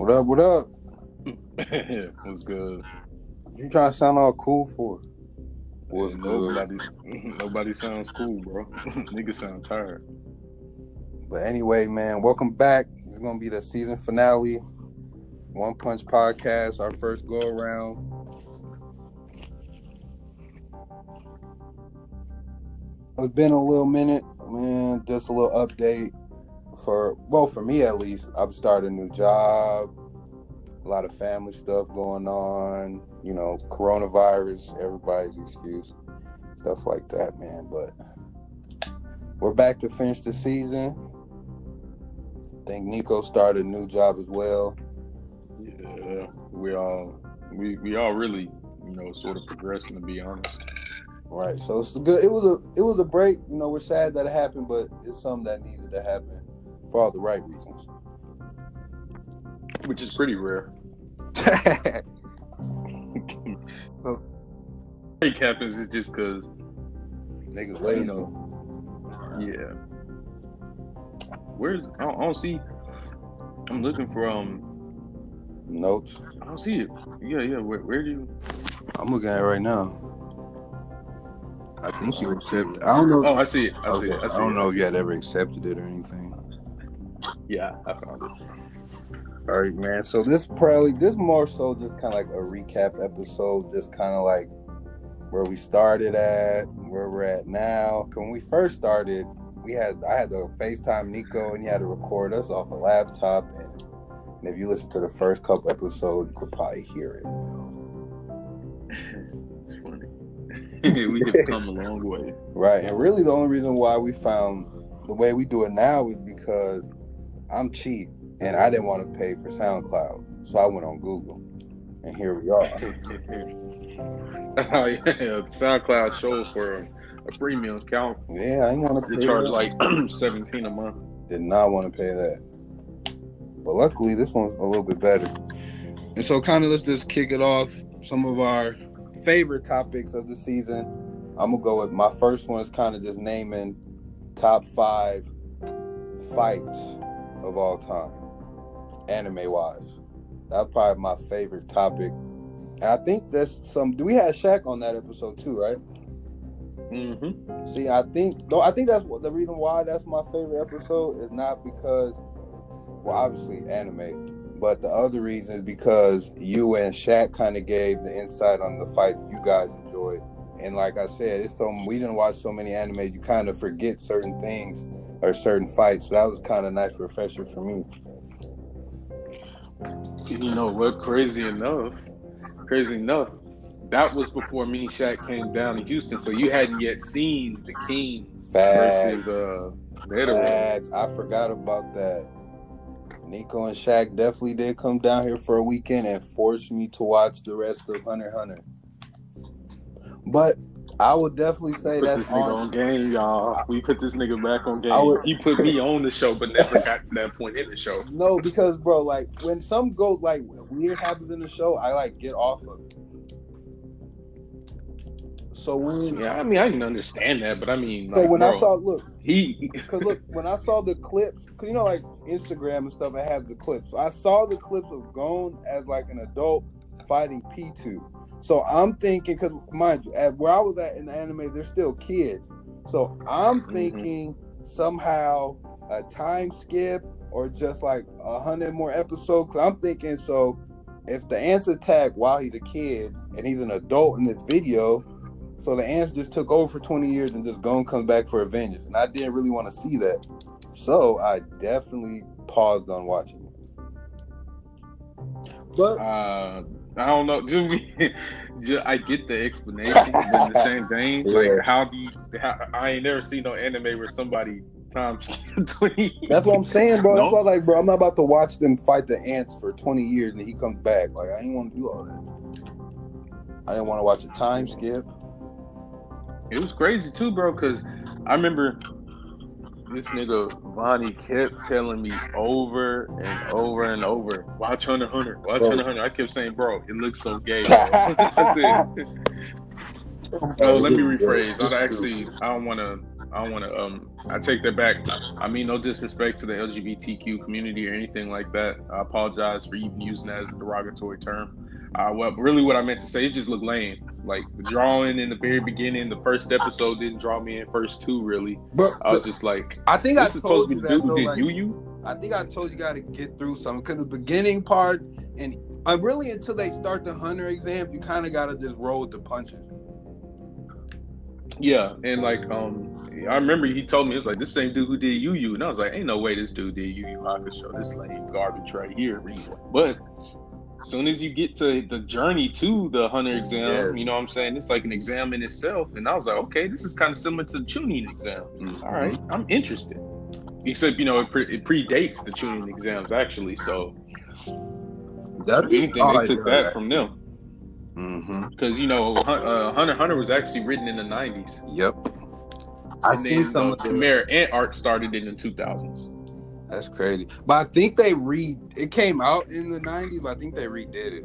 What up? What up? What's good? You trying to sound all cool for? What's good? Nobody, nobody sounds cool, bro. Niggas sound tired. But anyway, man, welcome back. It's gonna be the season finale. One Punch Podcast, our first go around. It's been a little minute, man. Just a little update for well, for me at least. I've started a new job. A lot of family stuff going on. You know, coronavirus, everybody's excuse, stuff like that, man. But we're back to finish the season. I think Nico started a new job as well. Yeah, we all we we all really you know sort of progressing to be honest. Right. So it's good. It was a it was a break. You know, we're sad that it happened, but it's something that needed to happen for all the right reasons. Which is pretty rare. so, break happens is just because niggas lazy. You know, yeah. Where's I don't, I don't see. I'm looking for um notes. I don't see it. Yeah, yeah. Where, where do you? I'm looking at it right now. I think you accepted. I don't know. Oh, I see it. I okay. see it. I, see I don't it. know if you had ever accepted it or anything. Yeah, I found it. All right, man. So this probably this more so just kind of like a recap episode, just kind of like where we started at, where we're at now. When we first started, we had I had to FaceTime Nico, and he had to record us off a laptop. And, and if you listen to the first couple episodes, you could probably hear it. it's funny. we have come a long way. Right, and really the only reason why we found the way we do it now is because I'm cheap and I didn't want to pay for SoundCloud, so I went on Google, and here we are. oh yeah, SoundCloud shows for a, a premium account. Yeah, I didn't want to pay. charge like seventeen a month. Did not want to pay that, but luckily this one's a little bit better. And so, kind of let's just kick it off. Some of our favorite topics of the season. I'm gonna go with my first one is kind of just naming top five fights of all time, anime wise. That's probably my favorite topic. And I think that's some. Do we have Shaq on that episode too? Right. Mm-hmm. See, I think though. I think that's what the reason why that's my favorite episode is not because, well, obviously anime, but the other reason is because you and Shaq kind of gave the insight on the fight you guys enjoyed. And like I said, it's so we didn't watch so many animes, you kind of forget certain things or certain fights. So that was kind of nice refresher for me. You know what? Crazy enough, crazy enough, that was before me and Shaq came down to Houston, so you hadn't yet seen the King Facts. versus uh. Facts. I forgot about that. Nico and Shaq definitely did come down here for a weekend and forced me to watch the rest of Hunter Hunter. But I would definitely say Put that's this nigga on, game, y'all. We put this nigga back on game. I would- he put me on the show, but never got to that point in the show. No, because bro, like when some go like weird happens in the show, I like get off of it. So when Yeah, I mean, I can understand that, but I mean, so like, when I saw look, he, Cause look, when I saw the clips, cause you know, like Instagram and stuff, it has the clips. So I saw the clips of Gon as like an adult fighting Pitou. So I'm thinking, cause mind you, at where I was at in the anime, they're still kids. So I'm Mhm. thinking somehow a time skip or just like a hundred more episodes. Cause I'm thinking, so if the ants attack while he's a kid and he's an adult in this video, so the ants just took over for 20 years and just Gon comes back for vengeance. And I didn't really want to see that. So I definitely paused on watching it. But uh, I don't know. Just, just, I get the explanation, but in the same vein, Yeah. like, how do you? How, I ain't never seen no anime where somebody times twenty. that's what I'm saying, bro. That's why, like, bro, I'm not about to watch them fight the ants for 20 years and he comes back. Like, I didn't want to do all that. I didn't want to watch a time skip. It was crazy too, bro. Because I remember this nigga Vonnie kept telling me over and over and over, "Watch Hunter Hunter, watch Bro. Hunter Hunter." I kept saying, "Bro, it looks so gay." Bro. Oh, let me rephrase. I actually, I don't want to I don't want to. Um, I take that back. I mean, no disrespect to the LGBTQ community or anything like that. I apologize for even using that as a derogatory term. Uh, well, really, what I meant to say, it just looked lame. Like the drawing in the very beginning, the first episode didn't draw me in. First two, really, But, I was just like, I think I supposed told to you be that. though, did like, you you. I think I told you got to get through something because the beginning part and uh, really until they start the hunter exam, you kind of got to just roll with the punches. Yeah, and like um, I remember he told me it's like this same dude who did Yu Yu, and I was like, ain't no way this dude did Yu Yu Hakusho. This lame garbage right here. But as soon as you get to the journey to the hunter exam, Yes. you know what I'm saying? It's like an exam in itself, and I was like, okay, this is kind of similar to the Chunin exam. Mhm. All right, I'm interested. Except you know it, pre- it predates the Chunin exams actually, so That's if anything, they took that from them Mm-hmm. because you know uh, Hunter Hunter was actually written in the 90s. Yep. I and seen then some the of the, Chimera Ant arc started in the 2000s. That's crazy. But I think they re it came out in the nineties, but I think they redid it.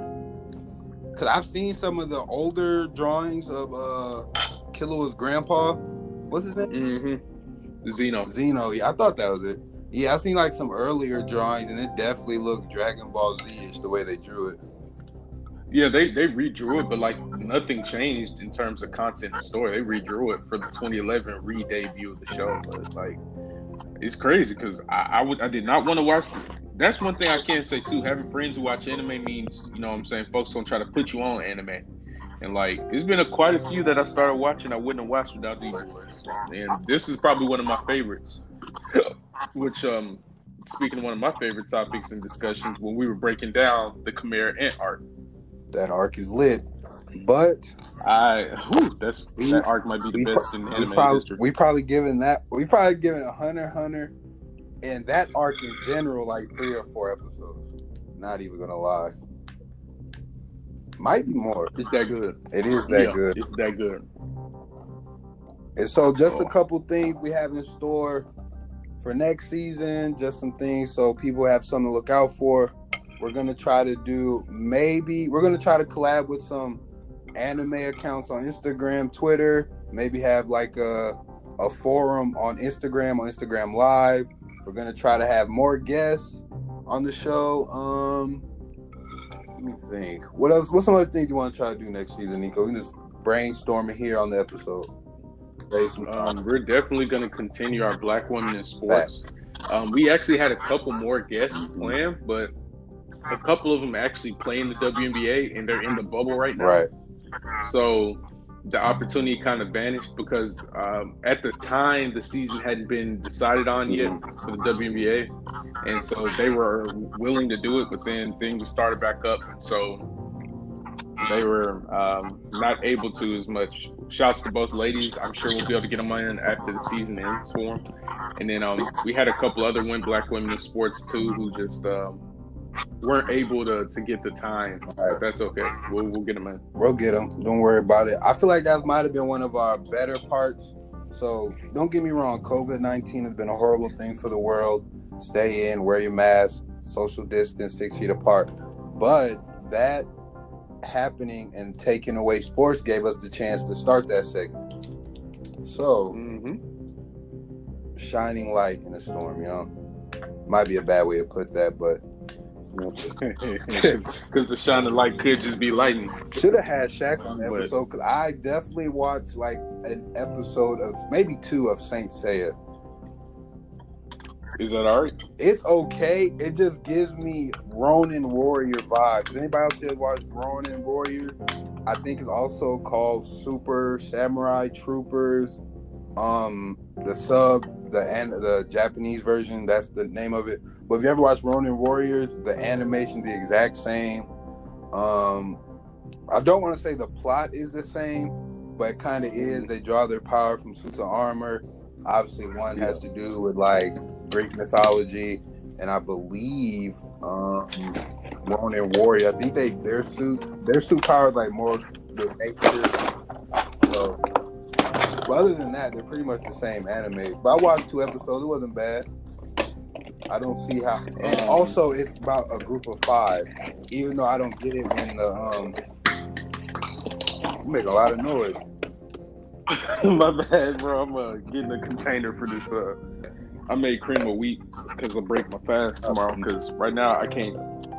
Cause I've seen some of the older drawings of uh Killua's grandpa. What's his name? Mm-hmm. Xeno. Zeno. Yeah, I thought that was it. Yeah, I seen like some earlier drawings and it definitely looked Dragon Ball Z-ish the way they drew it. Yeah, they they redrew it, but like nothing changed in terms of content and story. They redrew it for the 2011 re-debut of the show, but like it's crazy because I, I would I did not want to watch. That's one thing I can't say too. Having friends who watch anime means you know what I'm saying folks don't try to put you on anime, and like there's been a, quite a few that I started watching I wouldn't have watched without these and this is probably one of my favorites. Which um. Speaking of one of my favorite topics and discussions, when we were breaking down the Chimera Ant arc, That arc is lit. But I whew, that's We- that arc might be the we, best in we anime probably history. we probably given that we probably given a Hunter Hunter and that arc in general like three or four episodes. Not even gonna lie. Might be more. It's that good. It is that Yeah, good. It's that good. And so just a Oh. couple things we have in store for next season, just some things so people have something to look out for. We're gonna try to do maybe we're gonna try to collab with some anime accounts on Instagram, Twitter, maybe have like a a forum on Instagram, on Instagram Live. We're gonna try to have more guests on the show. Um let me think. What else what's some other things you want to try to do next season, Nico? We can just brainstorm it here on the episode. Save some time. Um, we're definitely going to continue our Black Women in Sports. Um, we actually had a couple more guests planned, but a couple of them actually play in the WNBA and they're in the bubble right now. Right. So the opportunity kind of vanished because um, at the time the season hadn't been decided on yet for the WNBA, and so they were willing to do it, but then things started back up, so they were um, not able to as much. Shouts to both ladies. I'm sure we'll be able to get them on after the season ends for them. And then um, we had a couple other win black women in sports too who just um, weren't able to, to get the time. But that's okay. We'll, we'll get them in. We'll get them. Don't worry about it. I feel like that might have been one of our better parts. So don't get me wrong. COVID 19 has been a horrible thing for the world. Stay in, wear your mask, social distance, six feet apart. But that happening and taking away sports gave us the chance to start that segment. So hmm shining light in a storm, you know. Might be a bad way to put that, but Because the shining light could just be lightning. Should have had Shaq on the episode because I definitely watched like an episode of maybe two of Saint Seiya. Is that all right? It's okay. It just gives me Ronin Warrior vibes. Anybody out there watch Ronin Warriors? I think it's also called Super Samurai Troopers. Um, the sub, the and the Japanese version, that's the name of it. But if you ever watch Ronin Warriors, the animation the exact same. Um, I don't want to say the plot is the same, but it kind of is. They draw their power from suits of armor. Obviously, one has to do with like Greek mythology, and I believe um, Ronin Warrior. I think they their suit their suit power is like more with nature. So, but other than that, they're pretty much the same anime. But I watched two episodes. It wasn't bad. I don't see how. And Um, also, it's about a group of five. Even though I don't get it when the um you make a lot of noise. My bad, bro. I'm uh, getting a container for this. Uh, I made cream a week because I break my fast tomorrow. Because right now I can't,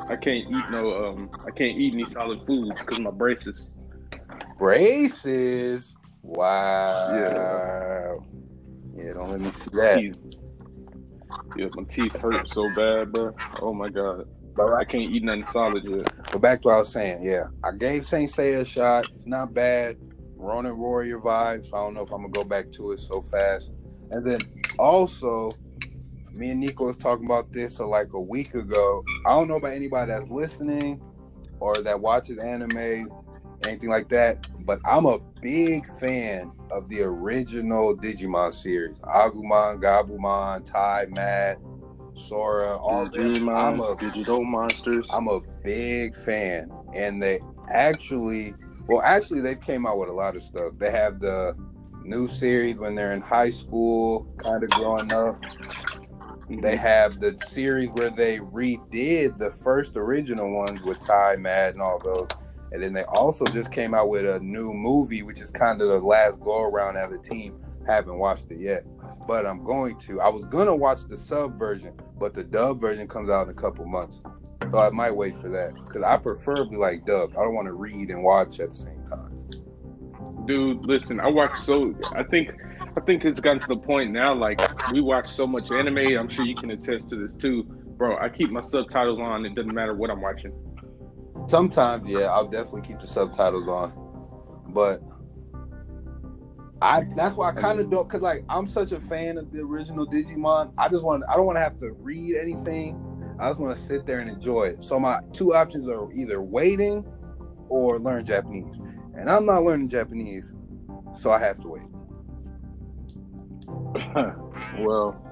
I can't eat no, um, I can't eat any solid foods because my braces. Braces. Wow. Yeah. Yeah. Don't let me see that. Yeah, my teeth hurt so bad, bro. Oh my god. But, I can't eat nothing solid yet. but back to what I was saying. Yeah, I gave Saint Seiya a shot. It's not bad. Ronin Warrior vibes. I don't know if I'm gonna go back to it so fast. And then also, me and Nico was talking about this uh, like a week ago. I don't know about anybody that's listening or that watches anime, anything like that. But I'm a big fan of the original Digimon series: Agumon, Gabumon, Tai, Matt, Sora, all. Digimon, I'm a digital monsters. I'm a big fan, and they actually, well, actually, they came out with a lot of stuff. They have the new series when they're in high school, kind of growing up. Mm-hmm. They have the series where they redid the first original ones with Tai, Matt, and all those. And then they also just came out with a new movie, which is kind of the last go around as a team. Haven't watched it yet, but I'm going to. I was gonna watch the sub version, but the dub version comes out in a couple months, so I might wait for that because I preferably like dub. I don't want to read and watch at the same time. dude listen i watch so i think i think it's gotten to the point now like we watch so much anime i'm sure you can attest to this too bro i keep my subtitles on it doesn't matter what i'm watching Sometimes, yeah, I'll definitely keep the subtitles on, but I that's why I kind of don't cause like I'm such a fan of the original Digimon. I just want I don't want to have to read anything. I just want to sit there and enjoy it. So my two options are either waiting or learn Japanese, and I'm not learning Japanese, so I have to wait. well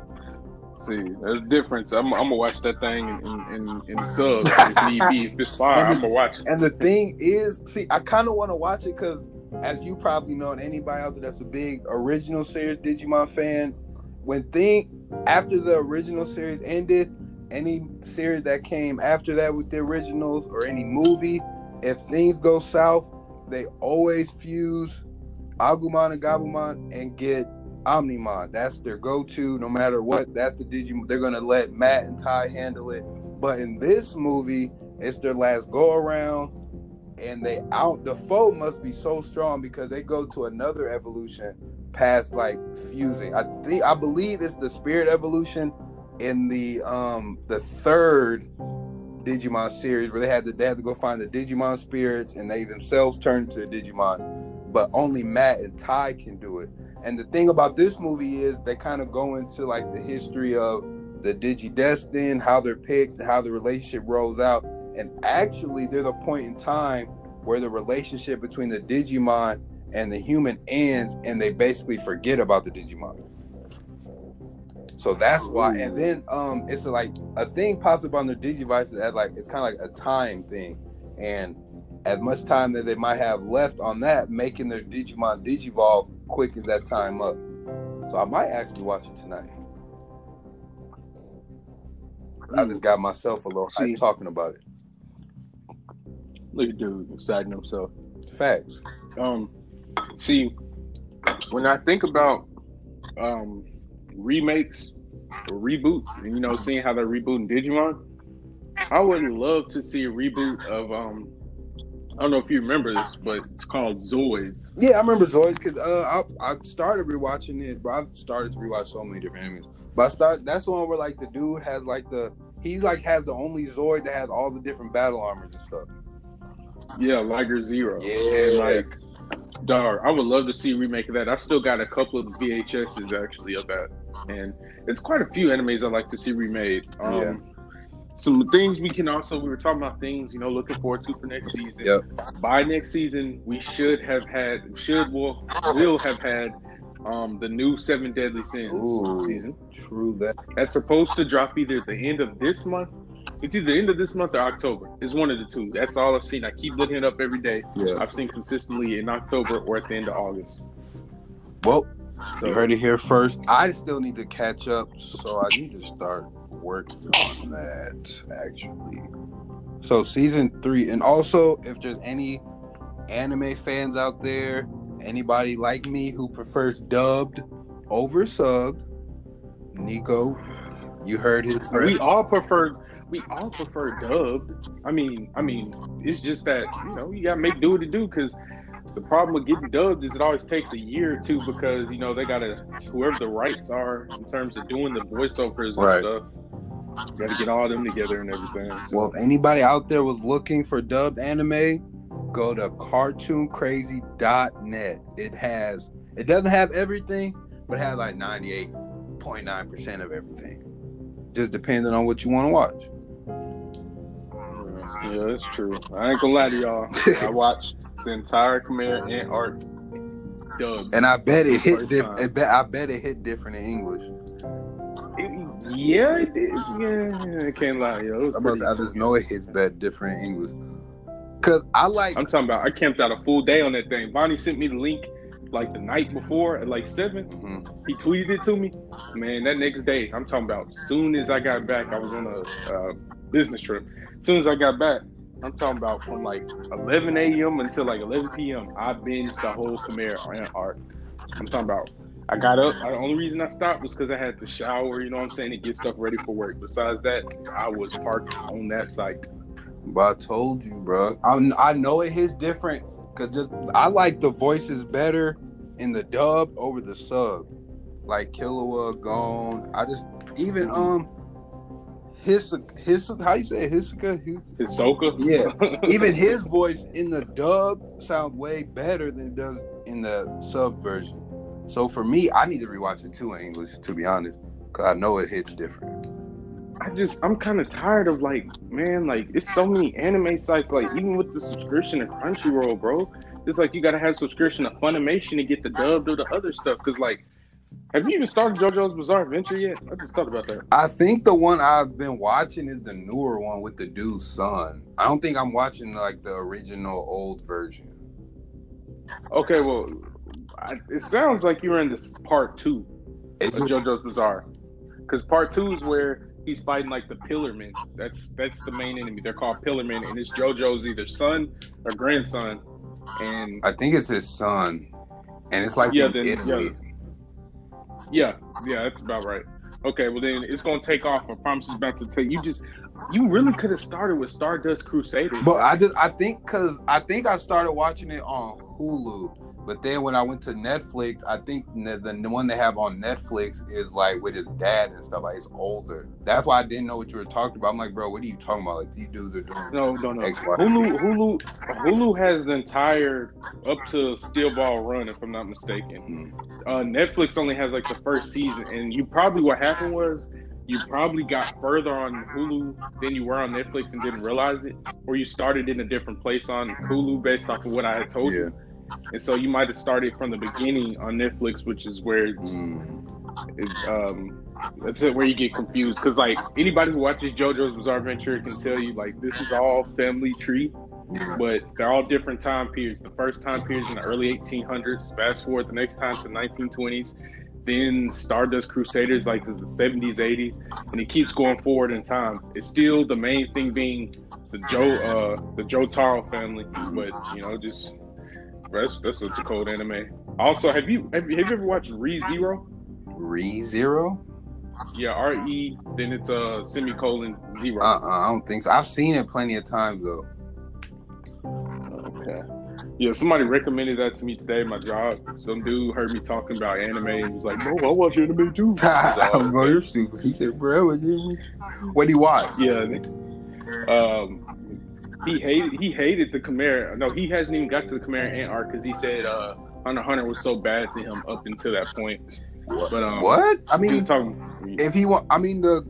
see there's a difference i'm, I'm gonna watch that thing in, in, in, in subs if need be. If it's fire i'm gonna watch it. And the thing is, see, I kind of want to watch it because, as you probably know, and anybody out there that's a big original series Digimon fan, when thing after the original series ended, any series that came after that with the originals or any movie, if things go south, they always fuse Agumon and Gabumon and get Omnimon. That's their go-to, no matter what. That's the Digimon. They're gonna let Matt and Tai handle it. But in this movie, it's their last go around, and they out the foe must be so strong because they go to another evolution past like fusing. I think I believe it's the spirit evolution in the um the third Digimon series where they had to they had to go find the Digimon spirits and they themselves turn to the Digimon, but only Matt and Tai can do it. And the thing about this movie is they kind of go into like the history of the Digidestin, how they're picked, how the relationship rolls out. And actually, there's a point in time where the relationship between the Digimon and the human ends, and they basically forget about the Digimon. So that's why. And then um, it's like a thing pops up on the Digivices as like it's kind of like a time thing, and as much time that they might have left on that, making their Digimon Digivolve quickens that time up. So I might actually watch it tonight. I just got myself a little hype talking about it. look at dude exciting himself Facts. Um, see, when I think about um remakes or reboots, and you know, seeing how they're rebooting Digimon, I would love to see a reboot of um. I don't know if you remember this, but it's called Zoids. Yeah, I remember Zoids because uh, I, I started rewatching it, but I've started to rewatch so many different animes. But I start that's the one where like the dude has like the he's like has the only Zoid that has all the different battle armors and stuff. Yeah, Liger Zero. Yeah. And like, dog, I would love to see a remake of that. I've still got a couple of VHSs actually of that, and it's quite a few animes I like to see remade. Um, Yeah. Some things we can also we were talking about things you know looking forward to for next season. Yep. By next season, we should have had should will will have had um the new Seven Deadly Sins Ooh. season. True that. That's supposed to drop either at the end of this month. It's either the end of this month or October. It's one of the two. That's all I've seen. I keep looking it up every day. Yeah. I've seen consistently in October or at the end of August. Well, So you heard it here first. I still need to catch up, so I need to start working on that actually. So season three, and also if there's any anime fans out there Anybody like me who prefers dubbed over subbed? Nico, you heard his. We all prefer we all prefer dubbed. I mean, I mean, it's just that you know you gotta make do what it do because the problem with getting dubbed is it always takes a year or two because you know they gotta whoever the rights are in terms of doing the voiceovers Right. and stuff. Got to get all them together and everything. So, Well, if anybody out there was looking for dubbed anime, go to cartooncrazy.net. It has it doesn't have everything, but it has like 98.9% of everything. Just depending on what you want to watch. yeah, that's true. I ain't gonna lie to y'all. I watched the entire Chimera Ant arc dubbed. And I bet it hit First diff- time. I bet I bet it hit different in English. Yeah, it did. Yeah, I can't lie, yo. It was I, I just know it hits bet different English. Cause I like I'm talking about. I camped out a full day on that thing. Bonnie sent me the link like the night before at like seven. Mhm. He tweeted it to me. Man, that next day, I'm talking about. Soon as I got back, I was on a uh, business trip. Soon as I got back, I'm talking about from like 11 a.m. until like 11 p.m. I binged the whole Chimera Ant arc. I'm talking about. I got up. The only reason I stopped was because I had to shower. You know what I'm saying? To get stuff ready for work. Besides that, I was parked on that site. But I told you, bro. I, I know it hits different because just I like the voices better in the dub over the sub. Like Killua, Gon. I just even um his his how you say it? Hisoka? His- Hisoka. Yeah. even his voice in the dub sounds way better than it does in the sub version. So for me, I need to rewatch it too in English, to be honest, because I know it hits different. I just I'm kind of tired of like man like it's so many anime sites like even with the subscription to Crunchyroll bro it's like you gotta have subscription to Funimation to get the dubbed or the other stuff because like have you even started JoJo's Bizarre Adventure yet I just thought about that I think the one I've been watching is the newer one with the dude's son. I don't think I'm watching like the original old version. okay well I, it sounds like you're in this part two of JoJo's Bizarre because part two is where he's fighting like the Pillarmen that's that's the main enemy they're called Pillarmen and it's JoJo's either son or grandson and I think it's his son, and it's like Yeah, then- Italy. Yeah, yeah, that's about right. Okay, well then it's gonna take off. I promise it's about to take. You just, you really could have started with Stardust Crusaders. But I just I think because I think I started watching it on Hulu, but then when I went to Netflix, I think the, the one they have on Netflix is like with his dad and stuff. Like it's older. That's why I didn't know what you were talking about. I'm like, bro, what are you talking about? Like these dudes are doing. no, no, no. Hulu, Hulu, Hulu has the entire up to Steel Ball run, if I'm not mistaken. Mhm. Uh, Netflix only has like the first season, and you probably what happened was you probably got further on Hulu than you were on Netflix and didn't realize it, or you started in a different place on Hulu based off of what I had told you. And so you might have started from the beginning on Netflix, which is where it's, Mm. it's um that's it where you get confused because like anybody who watches JoJo's Bizarre Adventure can tell you like this is all family tree, but they're all different time periods. The first time period in the early 1800s. Fast forward the next time to 1920s. Then Stardust Crusaders like the 70s, 80s, and it keeps going forward in time. It's still the main thing being the Joe uh the Joe Taro family, but you know just that's that's such a cold anime. Also, have you have you, have you ever watched Re Zero? Re Zero? Yeah, R E. Then it's a uh, semicolon zero. Uh, uh I don't think so. I've seen it plenty of times though. Okay. Yeah, somebody recommended that to me today at my job. Some dude heard me talking about anime and was like, "Bro, I watch anime too." So, bro, you're stupid. He said, bro, what do you watch? yeah. Um, he hated he hated the Chimera. No, he hasn't even got to the Chimera Ant arc because he said uh, Hunter Hunter was so bad to him up until that point. But um, What? I mean, talking. if he want, I mean the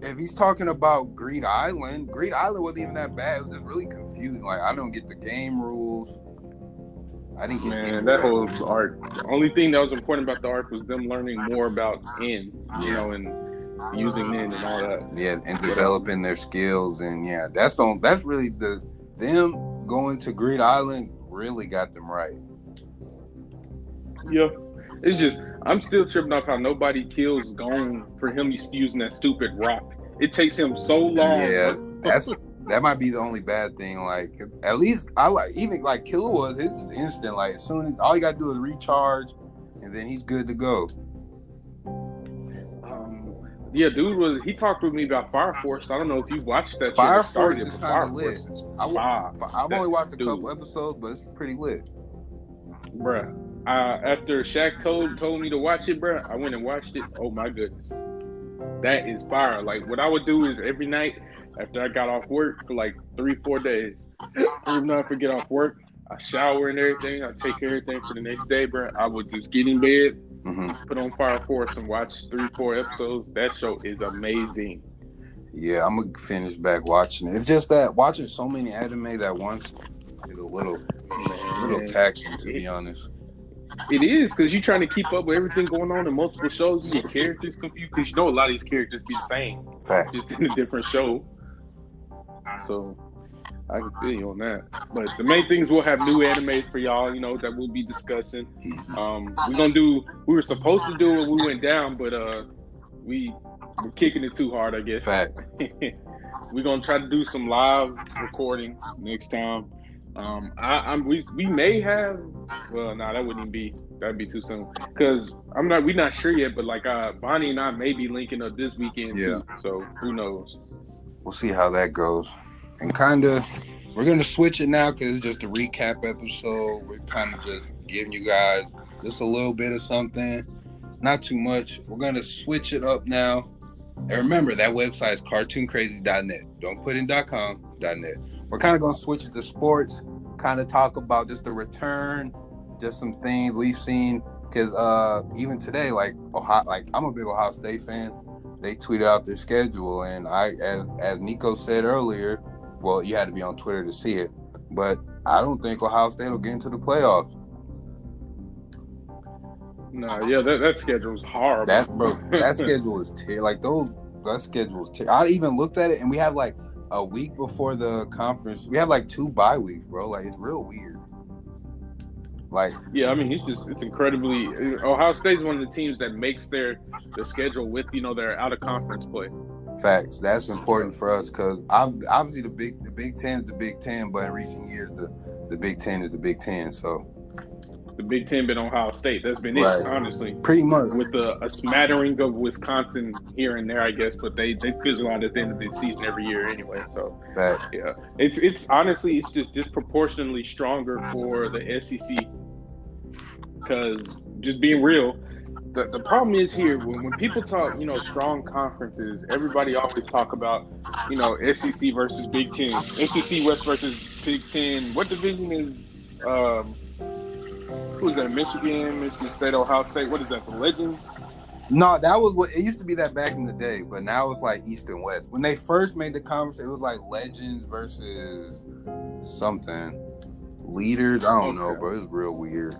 if he's talking about Greed Island, Greed Island wasn't even that bad. It was just really confusing. Like I don't get the game rules. I didn't get Man, of that whole arc. The only thing that was important about the arc was them learning more about Nen, you know, and using Nen and all that. yeah, and developing their skills and yeah, that's the that's really the them going to Greed Island really got them right. Yeah. It's just I'm still tripping off how nobody kills Gon for him using that stupid rock. It takes him so long. Yeah, that's that might be the only bad thing. Like at least I like even like Killua, his is instant. Like as soon as all you gotta do is recharge, and then he's good to go. Yeah, dude was he talked with me about Fire Force. I don't know if you watched that. Fire shit or started Force is but kinda lit. Force I, I've only watched a Dude. couple episodes, but it's pretty lit. bruh. Uh, after Shaq told told me to watch it, bruh, I went and watched it. Oh my goodness, that is fire! Like what I would do is every night after I got off work for like three four days, every night I get off work, I shower and everything. I take care of everything for the next day, bruh. I would just get in bed, hmm put on Fire Force, and watch three four episodes. That show is amazing. Yeah, I'm gonna finish back watching it. It's just that watching so many anime at once is a little, little taxing, to be honest. It is because you're trying to keep up with everything going on in multiple shows. You get characters confused because you know a lot of these characters be the same, Fact. just in a different show. So I can feel you on that. But the main things we'll have new animes for y'all. You know that we'll be discussing. Um, we're gonna do. We were supposed to do it. We went down, but uh, we we're kicking it too hard, I guess. Fact. we're gonna try to do some live recording next time. Um, I, I'm we we may have. Well, no, that wouldn't be. That'd be too soon. Cause I'm not. We're not sure yet. But like, uh, Bonnie and I may be linking up this weekend too. So who knows? We'll see how that goes. And kind of, we're gonna switch it now because it's just a recap episode. We're kind of just giving you guys just a little bit of something, not too much. We're gonna switch it up now. And remember that website is cartooncrazy.net. Don't put in .com .net. We're kind of gonna switch it to sports. Kind of talk about just the return, just some things we've seen. Because uh, even today, like Ohio, like I'm a big Ohio State fan they tweeted out their schedule and i as as nico said earlier well you had to be on twitter to see it but i don't think ohio state will get into the playoffs No, yeah, that, that schedule's horrible. that bro that schedule is ter- like those that schedule is ter- i even looked at it and we have like a week before the conference we have like two bye weeks bro like it's real weird like Yeah, I mean, it's just it's incredibly. Ohio State's one of the teams that makes their their schedule with you know their out of conference play. Facts that's important for us because obviously the big the big ten is the big ten but in recent years the the big ten is the big ten so The Big Ten been Ohio State. That's been Right. it, honestly. pretty much With a, a smattering of Wisconsin here and there, I guess, but they they fizzle out at the end of the season every year anyway. So facts. yeah, it's it's honestly it's just disproportionately stronger for the SEC because just being real. The, the problem is here when, when people talk, you know, strong conferences, everybody always talk about, you know, SEC versus Big Ten, SEC West versus Big Ten. What division is, um, who's that? Michigan, Michigan State, Ohio State. What is that? The Legends. No, that was what it used to be that back in the day, but now it's like East and West. When they first made the conference, it was like Legends versus something. Leaders, I don't know, Okay. bro. It was real weird.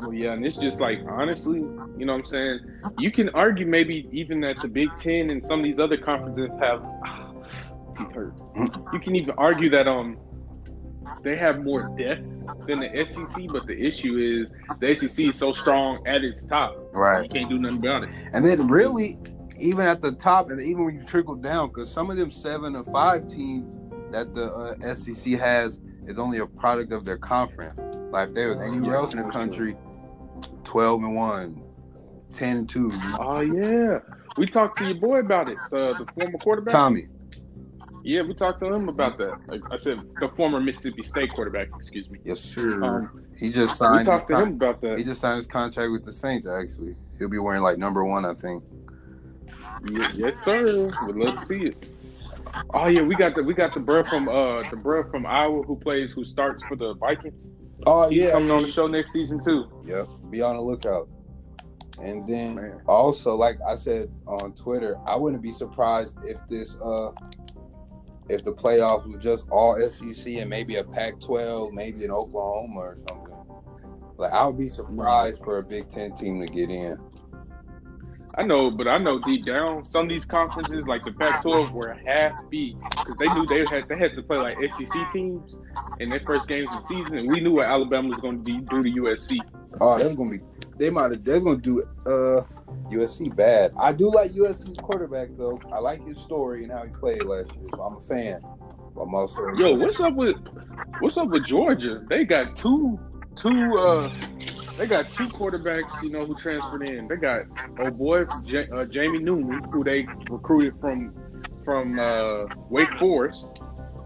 Well, yeah, and it's just like honestly, you know what I'm saying? You can argue maybe even that the Big Ten and some of these other conferences have hurt. You can even argue that um they have more depth than the SEC, but the issue is the SEC is so strong at its top. Right. You can't do nothing about it. And then really, even at the top, and even when you trickle down, because some of them seven or five teams that the uh, SEC has is only a product of their conference. Like if there was anywhere Yeah, else in the country, twelve and one, 10 and two. Oh yeah. We talked to your boy about it, the, the former quarterback. Tommy. Yeah, we talked to him about that. Like I said, the former Mississippi State quarterback, excuse me. Yes, sir. Um, he just signed. his talked to con- him about that. He just signed his contract with the Saints. Actually, he'll be wearing like number one, I think. Yes, yes, sir. Would love to see it. Oh yeah, we got the we got the bro from uh the bro from Iowa who plays who starts for the Vikings. Oh yeah, He's coming on the show next season too. Yep. Be on the lookout. And then Man. also, like I said on Twitter, I wouldn't be surprised if this uh if the playoffs was just all SEC and maybe a Pac-12, maybe in Oklahoma or something. Like I would be surprised for a Big Ten team to get in. I know, but I know deep down some of these conferences like the Pac-12 were half beat because they knew they had they had to play like SEC teams in their first games of the season, and we knew what Alabama was going to do to USC. Oh, that's gonna be. They might. have They're gonna do uh USC bad. I do like USC's quarterback though. I like his story and how he played last year, so I'm a fan. I'm also Yo, what's up with what's up with Georgia? They got two two uh they got two quarterbacks, you know, who transferred in. They got oh boy J- uh, Jamie Newman, who they recruited from from uh, Wake Forest.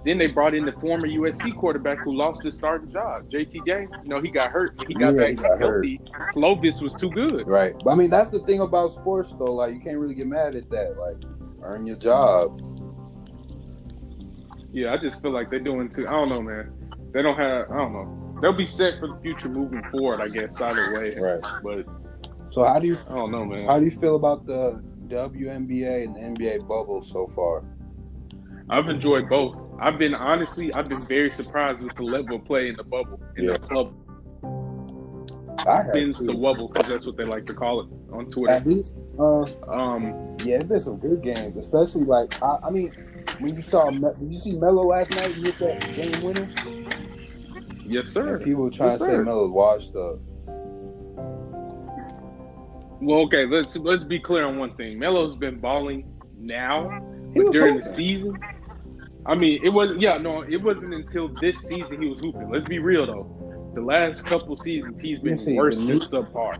Then they brought in the former USC quarterback who lost his starting job, JT James. You know, he got hurt. He got Yeah, back he got healthy. Slovis was too good. right. But I mean, that's the thing about sports, though. Like, you can't really get mad at that. Like, earn your job. Yeah, I just feel like they're doing too. I don't know, man. They don't have. I don't know. They'll be set for the future moving forward, I guess, either way. Right. But So, how do you I don't know, man. how do you feel about the WNBA and the NBA bubble so far? I've enjoyed both. I've been honestly, I've been very surprised with the level of play in the bubble, in Yeah. the club I have spins too. the wubble because that's what they like to call it on Twitter. At least, uh, Um, yeah, it's been some good games, especially like I, I mean, when you saw, did you see Melo last night? You hit that game winner. Yes, sir. And people trying Yes, to say. Melo's washed up. Well, okay, let's let's be clear on one thing. Melo's been balling now, but was during the season, I mean, it wasn't. Yeah, no, it wasn't until this season he was hooping. Let's be real though. The last couple seasons he's been worse than subpar.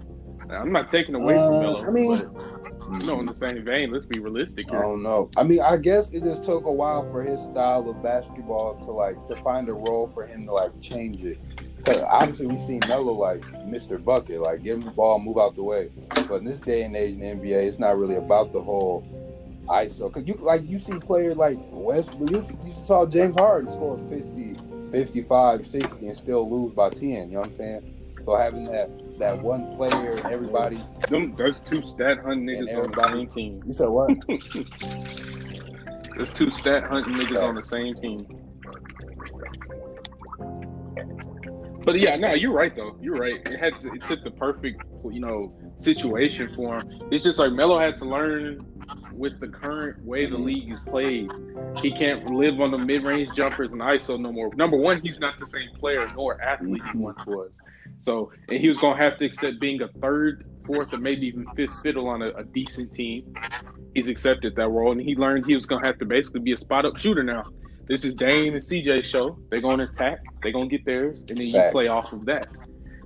I'm not taking away from Uh, Melo, I mean, but you know, in the same vein, let's be realistic here. I don't know. I mean, I guess it just took a while for his style of basketball to like to find a role for him to like change it. Because obviously we seen Melo like Mr. Bucket, like give him the ball, move out the way. But in this day and age in the NBA, it's not really about the whole ISO. Because you like you see players like Westbrook. You, you saw James Harden score 50, 55, 60 and still lose by ten. You know what I'm saying? So having that that one player, everybody. Them, those two stat hunting niggas on the same team. You said what? There's two stat hunting niggas on the same team. But yeah, no, you're right though. You're right. It had to, it took the perfect, you know, situation for him. It's just like Melo had to learn with the current way the mm-hmm. league is played. He can't live on the mid-range jumpers and ISO no more. Number one, he's not the same player nor athlete he mm-hmm. once was. So, and he was gonna have to accept being a third, fourth, or maybe even fifth fiddle on a, a decent team. He's accepted that role, and he learned he was gonna have to basically be a spot-up shooter now. This is Dame and CJ show. They're gonna attack. They're gonna get theirs, and then you Fact. play off of that.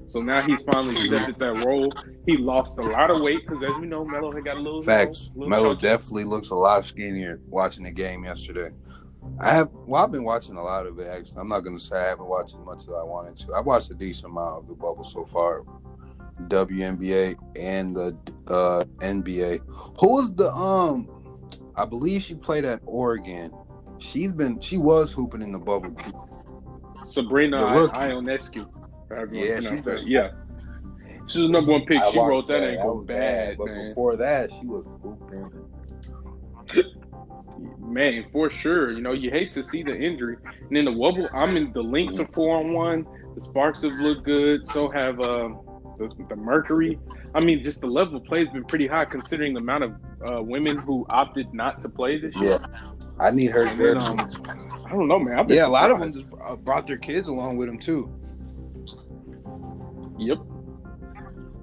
So now he's finally accepted that role. He lost a lot of weight because, as we know, Melo had got a little Facts. little Melo definitely looks a lot skinnier watching the game yesterday. I have well, I've been watching a lot of it actually. I'm not gonna say I haven't watched as much as I wanted to. I watched a decent amount of the bubble so far. WNBA and the uh NBA. Who was the um I believe she played at Oregon. She's been she was hooping in the bubble. Sabrina I-. Ionescu. Yeah, pronounce she that. was- Yeah. She was the number one pick. I She wrote that, ankle was bad, But man. before that, she was hooping. Man, for sure. You know, you hate to see the injury. And then the wubble, I mean, the Lynx are four on one. The Sparks have looked good. So have um, the, the Mercury. I mean, just the level of play has been pretty high considering the amount of uh, women who opted not to play this year. Yeah. I need her And then, um, I don't know, man. I've been Yeah, a lot of them just uh, brought their kids along with them too. Yep.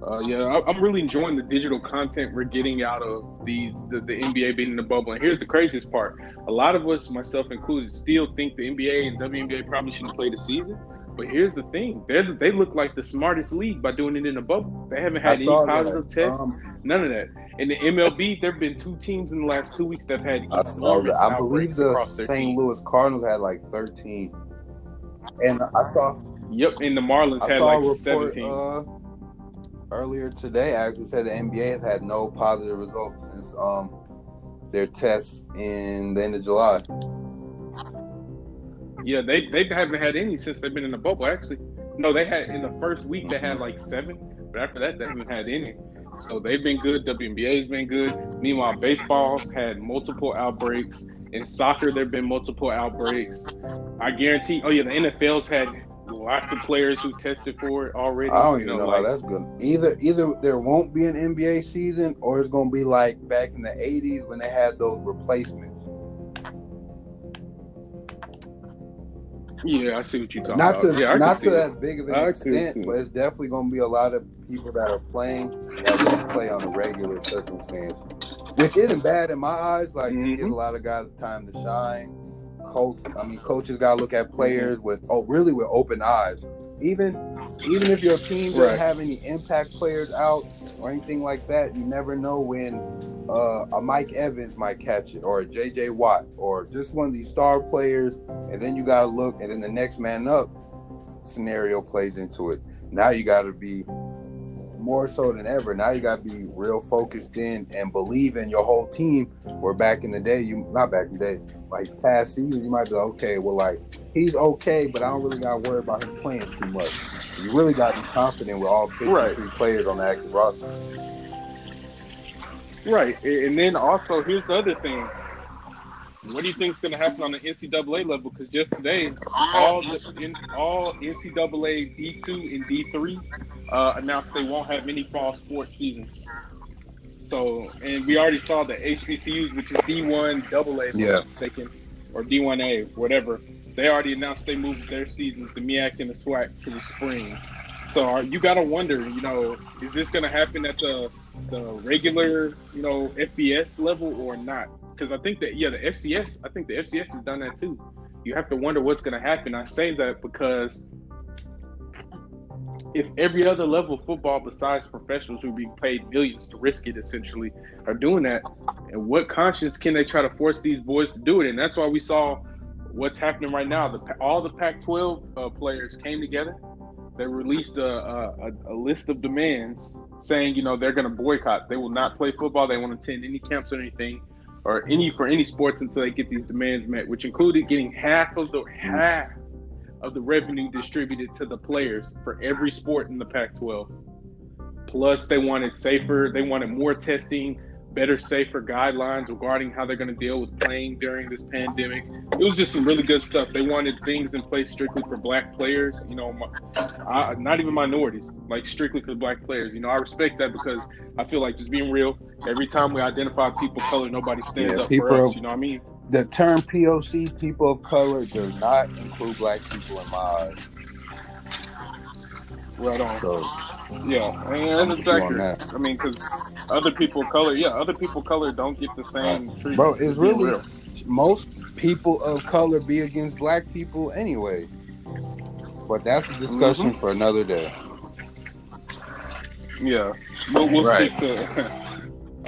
Uh, yeah, I, I'm really enjoying the digital content we're getting out of these the, the NBA being in the bubble. And here's the craziest part: a lot of us, myself included, still think the NBA and WNBA probably shouldn't play the season. But here's the thing: they they look like the smartest league by doing it in the bubble. They haven't I had any positive that. tests, Um, none of that. In the MLB, there have been two teams in the last two weeks that have had I, saw that. I believe the St. Louis Cardinals had like 13, and I saw Yep, and the Marlins I had like report 17. uh, earlier today. I actually, said the NBA has had no positive results since um their tests in the end of July. Yeah, they they haven't had any since they've been in the bubble. Actually, no, they had in the first week they had like seven, but after that they haven't had any. So they've been good. WNBA's been good. Meanwhile, baseball's had multiple outbreaks. In soccer, there've been multiple outbreaks. I guarantee. Oh yeah, the NFL's had lots of players who tested for it already. I don't You even know, know like, how that's good. Either either there won't be an NBA season, or it's gonna be like back in the '80s when they had those replacements. Yeah, I see what you're talking not about. to yeah, not to it. that big of an I extent, it. but it's definitely going to be a lot of people that are playing that don't play on a regular circumstance, which isn't bad in my eyes. Like it gives Mhm. a lot of guys time to shine. Coach. I mean, coaches gotta look at players with oh, really with open eyes. Even even if your team doesn't Right. have any impact players out or anything like that, you never know when uh, a Mike Evans might catch it or a JJ Watt or just one of these star players, and then you gotta look, and then the next man up scenario plays into it. Now you gotta be more so than ever. Now you gotta be real focused in and believe in your whole team. Where back in the day, you not back in the day, like past seasons, you might be like, okay, well, like he's okay, but I don't really gotta worry about him playing too much. You really gotta be confident with all 53 Right. players on the active roster. Right, and then also here's the other thing. What do you think is going to happen on the NCAA level? Because just today, all the in, all NCAA D two and D three uh, announced they won't have any fall sports seasons. So, and we already saw the HBCUs, which is D one double A, Yeah. mistaken, or D one A, whatever. They already announced they moved their seasons, the MEAC and the SWAC, to the spring. So are, you got to wonder, you know, is this going to happen at the the regular, you know, FBS level or not? Because I think that yeah, the FCS, I think the FCS has done that too. You have to wonder what's going to happen. I say that because if every other level of football besides professionals who being paid millions to risk it essentially are doing that, and what conscience can they try to force these boys to do it? And that's why we saw what's happening right now. The all the Pac-12 uh, players came together. They released a, a, a list of demands saying, you know, they're going to boycott. They will not play football. They won't attend any camps or anything, or any for any sports until they get these demands met, which included getting half of the half of the revenue distributed to the players for every sport in the Pac-12. Plus, they wanted safer. They wanted more testing, better, safer guidelines regarding how they're going to deal with playing during this pandemic. It was just some really good stuff. They wanted things in place strictly for black players. You know, my, I, not even minorities, like strictly for black players. You know, I respect that because I feel like just being real. Every time we identify people of color, nobody stands Yeah, up people for us. You know what I mean? The term POC, people of color, does not include black people in my eyes. Right on. So Yeah, and I'm that's with you on accurate. I mean, because other people color, yeah, other people color don't get the same treatment. Bro, it's really real. most people of color be against black people anyway. But that's a discussion Mm-hmm. for another day. yeah. We'll, we'll Right. stick to.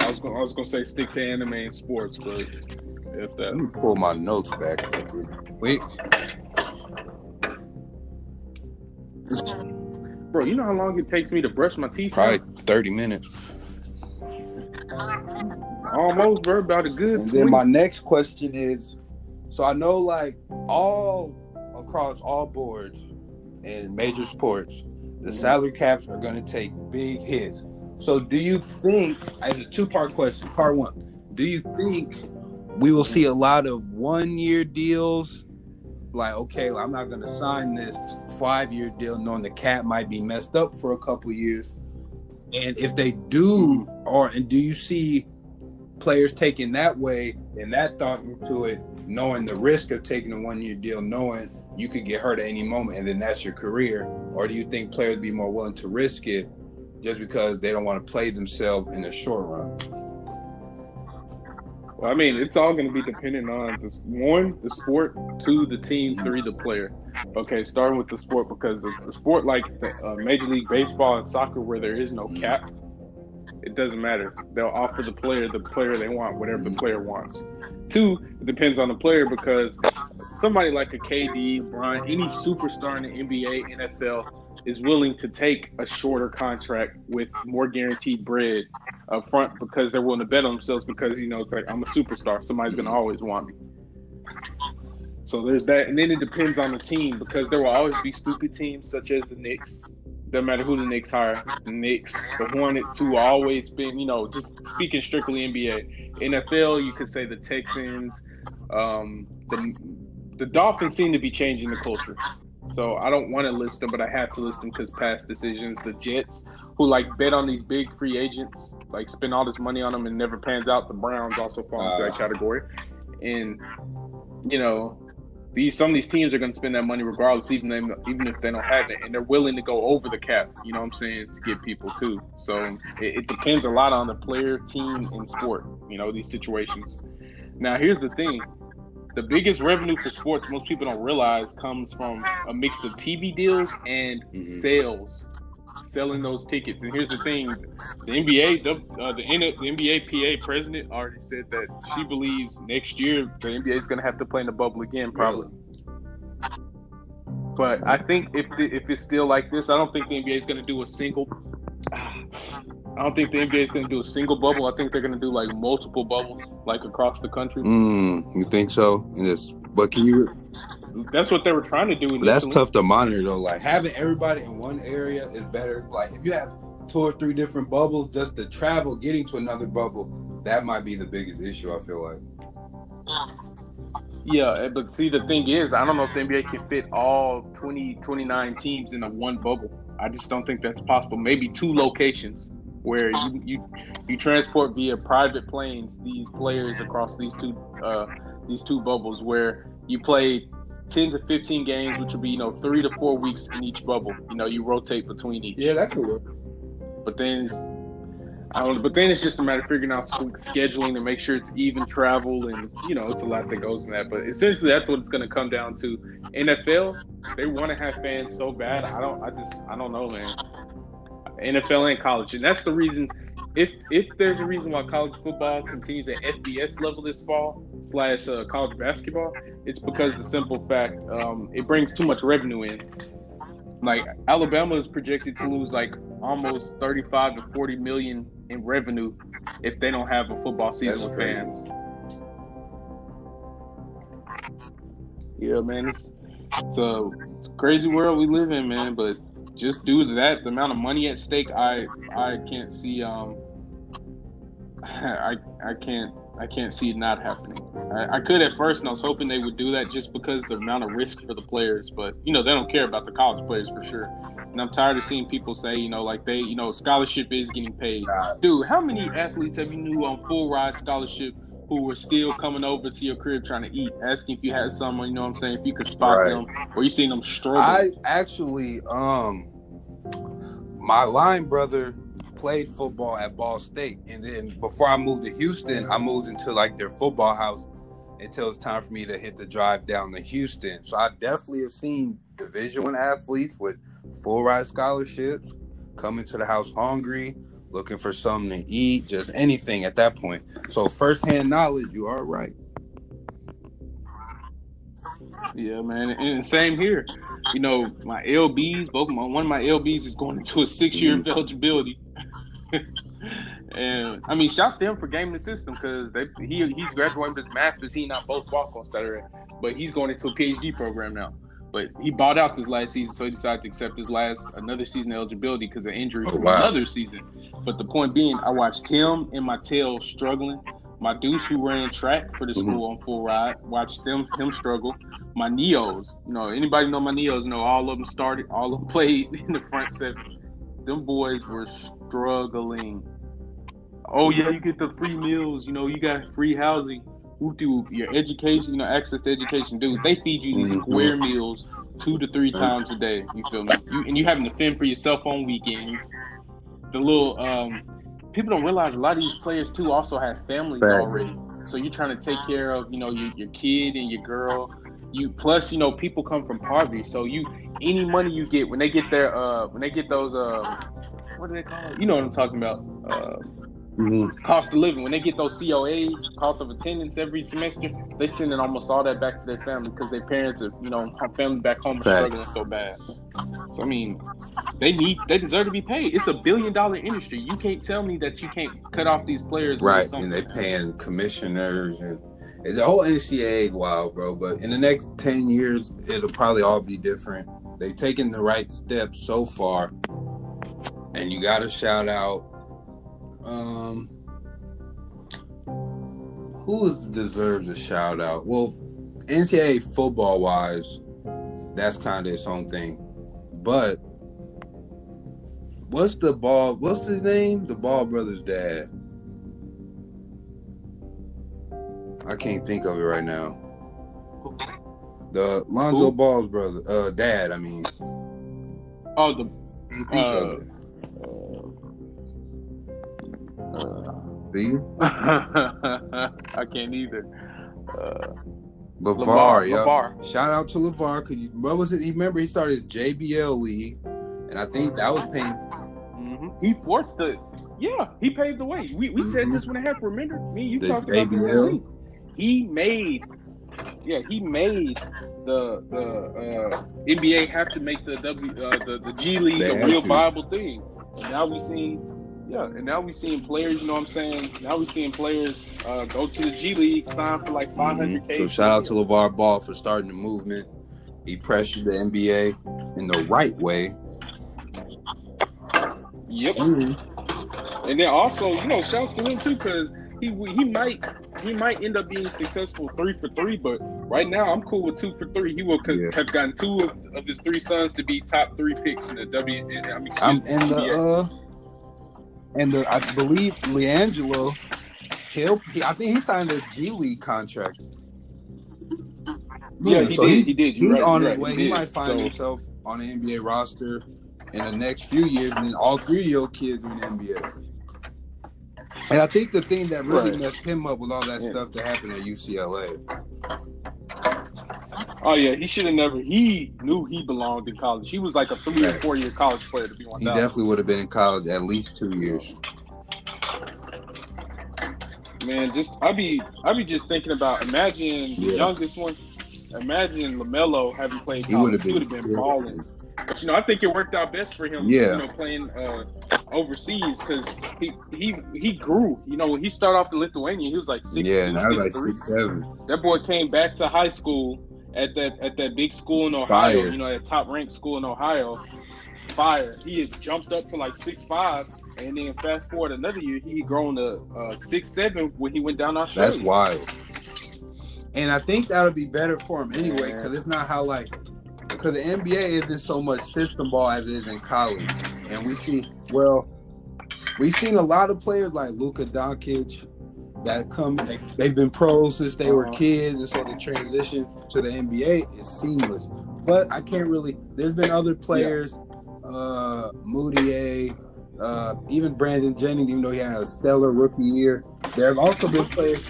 I was gonna, I was gonna say stick to anime and sports, but if that. Let me pull my notes back real quick. Bro, you know how long it takes me to brush my teeth? Probably 30 minutes. Almost, bro. About a good. And then my next question is so I know like all across all boards in major sports, the mm-hmm. salary caps are going to take big hits. So do you think, as a two part question, part one, do you think we will see a lot of one year deals? Like, okay, I'm not going to sign this five year deal knowing the cap might be messed up for a couple years. And if they do, or and do you see players taking that way and that thought into it, knowing the risk of taking a one year deal, knowing you could get hurt at any moment and then that's your career? Or do you think players be more willing to risk it just because they don't want to play themselves in the short run? Well, I mean, it's all going to be dependent on this one, the sport, two, the team, three, the player. Okay, starting with the sport because the, sport like the, uh, Major League Baseball and soccer, where there is no cap, it doesn't matter. They'll offer the player the player they want, whatever the player wants. Two, it depends on the player because somebody like a KD, Bryant, any superstar in the NBA, NFL is willing to take a shorter contract with more guaranteed bread up front because they're willing to bet on themselves because you know it's like I'm a superstar. Somebody's gonna always want me. So there's that, and then it depends on the team because there will always be stupid teams such as the Knicks. Doesn't matter who the Knicks hire, the Knicks, the Hornets, who always been, you know, just speaking strictly NBA. NFL, you could say the Texans, um, the the Dolphins seem to be changing the culture. So I don't want to list them, but I have to list them because past decisions. The Jets, who like bet on these big free agents, like spend all this money on them and never pans out. The Browns also fall into that Uh. category, and you know these some of these teams are going to spend that money regardless, even if, even if they don't have it, and they're willing to go over the cap. You know what I'm saying to get people too. So it, it depends a lot on the player, team, and sport. You know these situations. Now here's the thing: the biggest revenue for sports most people don't realize comes from a mix of TV deals and Mhm. sales, selling those tickets. And here's the thing: the NBA, the uh, the, the NBA PA president already said that she believes next year the NBA is going to have to play in the bubble again, probably. But I think if the, if it's still like this, I don't think the NBA is going to do a single. I don't think the NBA is going to do a single bubble. I think they're going to do like multiple bubbles, like across the country. Mm, you think so? And it's, but can you? That's what they were trying to do. That's tough to monitor though. Like having everybody in one area is better. Like if you have two or three different bubbles, just the travel getting to another bubble, that might be the biggest issue. I feel like. Yeah, eh, but see, the thing is, I don't know if the NBA can fit all 20, 29 teams in a one bubble. I just don't think that's possible. Maybe two locations where you you, you transport via private planes these players across these two uh, these two bubbles where you play 10 to 15 games, which would be, you know, three to four weeks in each bubble. You know, you rotate between each. Yeah, that could work. But then, it's, I don't. But then it's just a matter of figuring out scheduling to make sure it's even travel, and you know, it's a lot that goes in that. But essentially, that's what it's going to come down to. NFL, they want to have fans so bad. I don't. I just. I don't know, man. NFL and college, and that's the reason. If if there's a reason why college football continues at FBS level this fall slash uh, college basketball, it's because the simple fact um, it brings too much revenue in. Like Alabama is projected to lose like almost 35 to 40 million in revenue if they don't have a football season That's with crazy. fans. Yeah, man, it's, it's a crazy world we live in, man. But just due to that, the amount of money at stake, I I can't see um I I can't I can't see it not happening. I, I could at first, and I was hoping they would do that just because the amount of risk for the players. But you know, they don't care about the college players for sure. And I'm tired of seeing people say, you know, like they, you know, scholarship is getting paid. Dude, how many athletes have you knew on full ride scholarship who were still coming over to your crib trying to eat, asking if you had someone, you know what I'm saying, if you could spot Right. them, or you seen them struggle? I actually, um, my line brother played football at Ball State, and then before I moved to Houston, I moved into like their football house until it's time for me to hit the drive down to Houston. So I definitely have seen Division One athletes with full ride scholarships coming to the house hungry, looking for something to eat, just anything at that point. So firsthand knowledge, you are right. Yeah, man, and same here. You know, my LBs, both my one of my LBs is going into a six year Mhm. eligibility. and I mean, shouts to him for gaming the system because they he he's graduating with his masters. He not both walk on Saturday, but he's going into a PhD program now. But he bought out this last season, so he decided to accept his last another season eligibility because of injury Oh, for wow. another season. But the point being, I watched him and my tail struggling. My dudes who ran track for the Mhm. school on full ride, watched them him struggle. My neos, you know, anybody know my neos know all of them started, all of them played in the front seven. Them boys were struggling. Oh yeah, you get the free meals, you know, you got free housing. Whoop de your education, you know, access to education, dude. They feed you these Mhm. square meals two to three times a day. You feel me? You, and you having to fend for yourself on weekends. The little um, people don't realize a lot of these players too also have families already. So you're trying to take care of, you know, your, your kid and your girl. You plus, you know, people come from poverty. So you any money you get when they get their uh when they get those uh what do they call it? You know what I'm talking about. Uh Mhm. cost of living. When they get those COAs, cost of attendance every semester, they send in almost all that back to their family because their parents are, you know, family back home are struggling so bad. So I mean, they need, they deserve to be paid. It's a billion dollar industry. You can't tell me that you can't cut off these players. Right, and they paying commissioners and the whole NCAA wild, bro. But in the next ten years, it'll probably all be different. They've taken the right steps so far, and you got to shout out. Um, who deserves a shout out? Well, NCAA football wise, that's kind of its own thing. But what's the ball? What's his name? The Ball brothers' dad. I can't think of it right now. The Lonzo Who? Ball's brother, uh, dad. I mean, Oh, the of Uh, it. uh, you? I can't either. Uh, LaVar, yeah. LaVar. Shout out to LaVar. Cause you, what was it? He remember he started his JBL league, and I think that was paying. hmm He forced the. Yeah, he paved the way. We we said this when it happened. Remember me? You The talked about this. JBL? last week. He made. Yeah, he made the the uh, NBA have to make the W uh, the the G League They a real to. viable thing. And now we seen. Yeah, and now we seeing players. You know what I'm saying? Now we seeing players uh, go to the G League, sign for like 500 k. So shout out to LaVar Ball for starting the movement. He pressured the NBA in the right way. Yep. Mhm. And then also, you know, shouts to him too, because he he might he might end up being successful three for three. But right now, I'm cool with two for three. He will Yeah. have gotten two of, of his three sons to be top three picks in the W. I mean, I'm me, and the uh and the I believe LiAngelo, he'll he, I think he signed a G League contract. yeah, he so did. he- he did. You're he's right, on his right, way. He, did. might find So, himself on the NBA roster in the next few years, and then all three of your kids are in the NBA. And I think the thing that really Right. messed him up with all that Yeah. stuff that happened at UCLA. Oh yeah, he should have never. He knew he belonged in college. He was like a three or four year college player to be one He definitely would have been in college at least two years. Man, just I be I be just thinking about imagine the youngest one. Imagine Lamelo having played He college. would have He been, would have been balling. But you know, I think it worked out best for him. Yeah. You know, playing uh, overseas because he he he grew. You know, when he started off in Lithuania, he was like six. Yeah, and I was like three. six seven. That boy came back to high school at that at that big school in Ohio. Fire. You know, that top ranked school in Ohio. Fire. He had jumped up to like six five, and then fast forward another year, he had grown to uh, six seven when he went down to Australia. That's wild. And I think that'll be better for him anyway, because it's not how like because the NBA isn't so much system ball as it is in college. And we see well, we've seen a lot of players like Luka Doncic that come they, they've been pros since they were Uh-huh. kids, and so the transition to the NBA is seamless. But I can't really there's been other players, uh Mudiay, uh, even Brandon Jennings, even though he had a stellar rookie year, there have also been players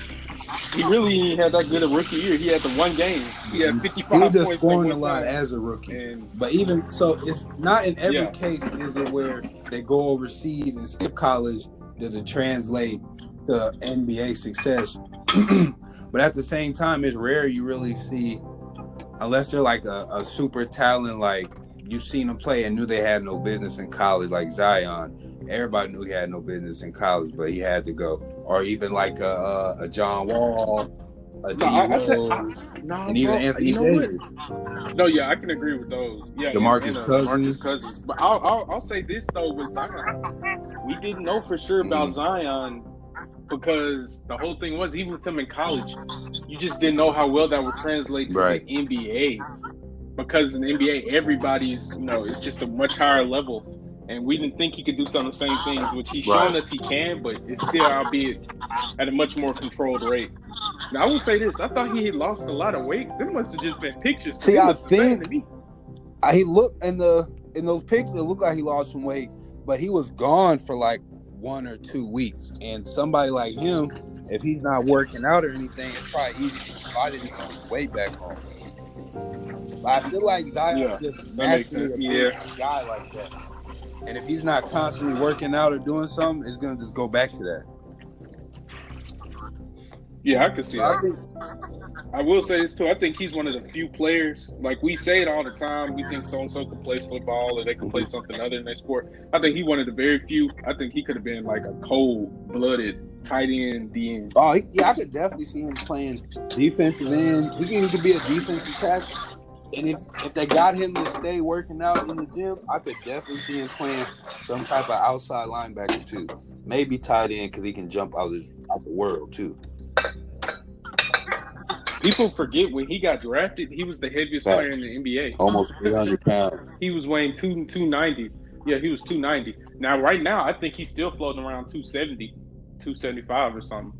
He really had that good a rookie year. He had the one game. He had fifty He was just scoring a lot time. as a rookie. and But even so, it's not in every Yeah. case is it where they go overseas and skip college does it translate to NBA success. but at the same time, it's rare you really see, unless they're like a, a super talent, like you've seen them play and knew they had no business in college, like Zion. Everybody knew he had no business in college, but he had to go. Or even like a, a, a John Wall, a D No, I- I said- Rose, no, and even bro, Anthony you know? Davis. No, yeah, I can agree with those. Yeah, DeMarcus and, uh, Cousins. DeMarcus Cousins. But I'll, I'll I'll say this though with Zion, we didn't know for sure about Mhm. Zion because the whole thing was even with him in college, you just didn't know how well that would translate to Right. the NBA. Because in the NBA, everybody's you know it's just a much higher level, and we didn't think he could do some of the same things, which he's Right. shown us he can, but it's still albeit at a much more controlled rate. Now I will say this: I thought he had lost a lot of weight. Them must have just been pictures. See, I think- he looked in the in those pictures. It looked like he lost some weight, but he was gone for like one or two weeks. And somebody like him, if he's not working out or anything, it's probably easy to fight it and his weight back home. But I feel like Zion Yeah, just naturally a Yeah. guy like that. And if he's not constantly working out or doing something, it's gonna just go back to that. Yeah, I can see that. I will say this too. I think he's one of the few players. Like we say it all the time. We think so and so can play football or they can play mhm. something other than their sport. I think he one of the very few. I think he could have been like a cold blooded tight end DN. Oh, he, yeah, I could definitely see him playing defensive end. He can even be a defensive tackle. And if if they got him to stay working out in the gym, I could definitely see him playing some type of outside linebacker too. Maybe tight end because he can jump out, of, out the world too. People forget when he got drafted, he was the heaviest Fact. player in the NBA. Almost 300 pounds. He was weighing two two ninety. Yeah, he was two ninety. Now right now, I think he's still floating around 270, 275 or something.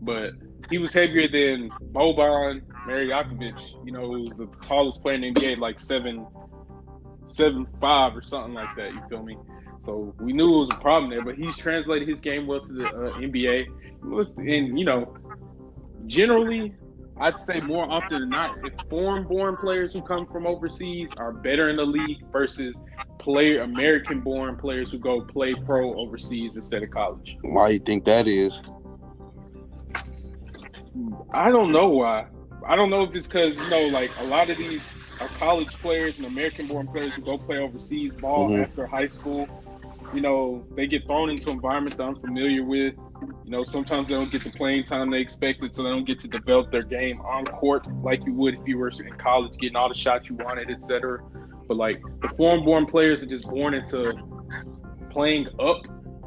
But he was heavier than Boban Marjanovic, you know, who was the tallest player in the NBA, like seven seven five or something like that. You feel me? So we knew it was a problem there, but he's translated his game well to the uh, NBA. And you know, generally, I'd say more often than not, if foreign-born players who come from overseas are better in the league versus player American-born players who go play pro overseas instead of college. Why you think that is? I don't know why. I don't know if it's because you know, like a lot of these are college players and American-born players who go play overseas ball Mhm. after high school. You know, they get thrown into environments environment they're unfamiliar with. You know, sometimes they don't get the playing time they expected, so they don't get to develop their game on court like you would if you were in college, getting all the shots you wanted, etc. But like the foreign-born players are just born into playing up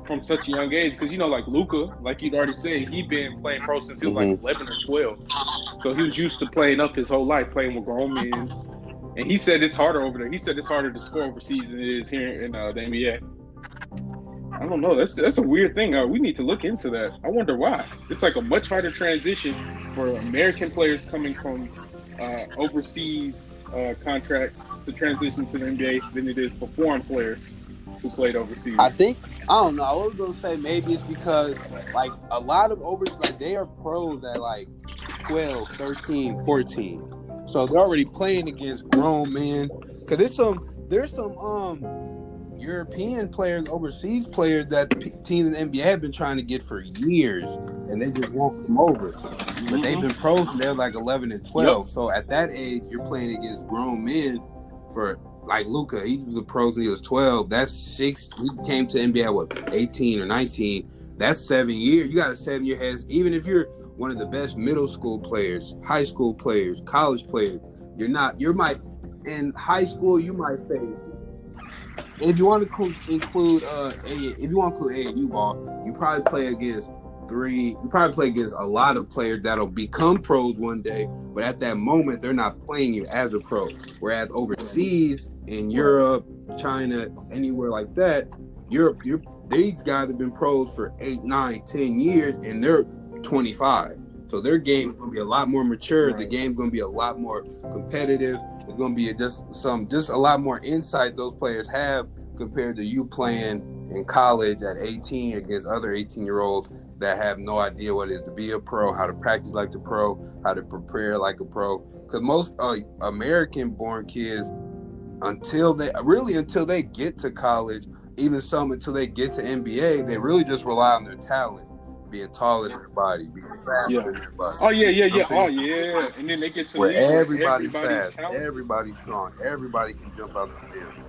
from such a young age. Because you know, like Luka, like you'd already said, he'd been playing pro since he was like 11 or 12. So he was used to playing up his whole life, playing with grown men. And he said it's harder over there. He said it's harder to score overseas than it is here in uh, the NBA. I don't know. That's that's a weird thing. Uh, we need to look into that. I wonder why. It's like a much harder transition for American players coming from uh, overseas uh, contracts to transition to the NBA than it is for foreign players who played overseas. I think I don't know. I was gonna say maybe it's because like a lot of overseas like they are pros at like 12, 13, 14. So they're already playing against grown men. Cause there's some there's some um European players, overseas players that p- teams in the NBA have been trying to get for years, and they just won't come over. But they've been pros and they're like 11 and 12. So at that age, you're playing against grown men for like Luka. He was a pro when he was 12. That's six. He came to NBA at what 18 or 19. That's seven years. You got a seven year head. Even if you're one of the best middle school players, high school players, college players, you're not. You might in high school. You might face. If you want to include uh, if you want to include AAU ball, you probably play against three. You probably play against a lot of players that'll become pros one day, but at that moment they're not playing you as a pro. Whereas overseas in Europe, China, anywhere like that, Europe, you're, these guys have been pros for eight, nine, ten years, and they're 25. So their game is gonna be a lot more mature. The Right. game's gonna be a lot more competitive. It's gonna be just some, just a lot more insight those players have compared to you playing in college at 18 against other 18 year olds that have no idea what it is to be a pro, how to practice like a pro, how to prepare like a pro. Because most uh, American-born kids, until they really until they get to college, even some until they get to NBA, they really just rely on their talent, being taller than everybody, being faster Yeah. than everybody. Oh yeah, yeah, yeah. I'm Oh yeah. And then they get to Where the league where everybody's, everybody's fast, talented. everybody's strong, everybody can jump out the gym.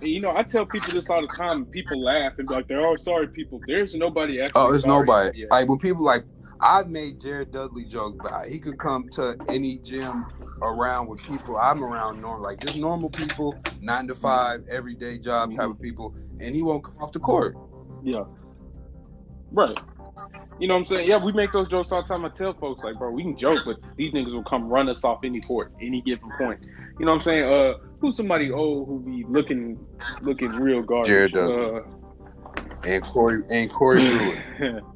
You know, I tell people this all the time. and People laugh and be like, "They're all sorry, people." There's nobody actually. Oh, sorry nobody. yet. Like when people like I've made Jared Dudley joke about he could come to any gym around with people I'm around normal like just normal people, nine to five, everyday job type of people, and he won't come off the court. Yeah. Right. You know what I'm saying? Yeah, we make those jokes all the time. I tell folks like, bro, we can joke, but these niggas will come run us off any court, any given point. You know what I'm saying? Uh, who's somebody old who be looking, looking real garbage? Jared Dudley. And Corey and Corey Brewer.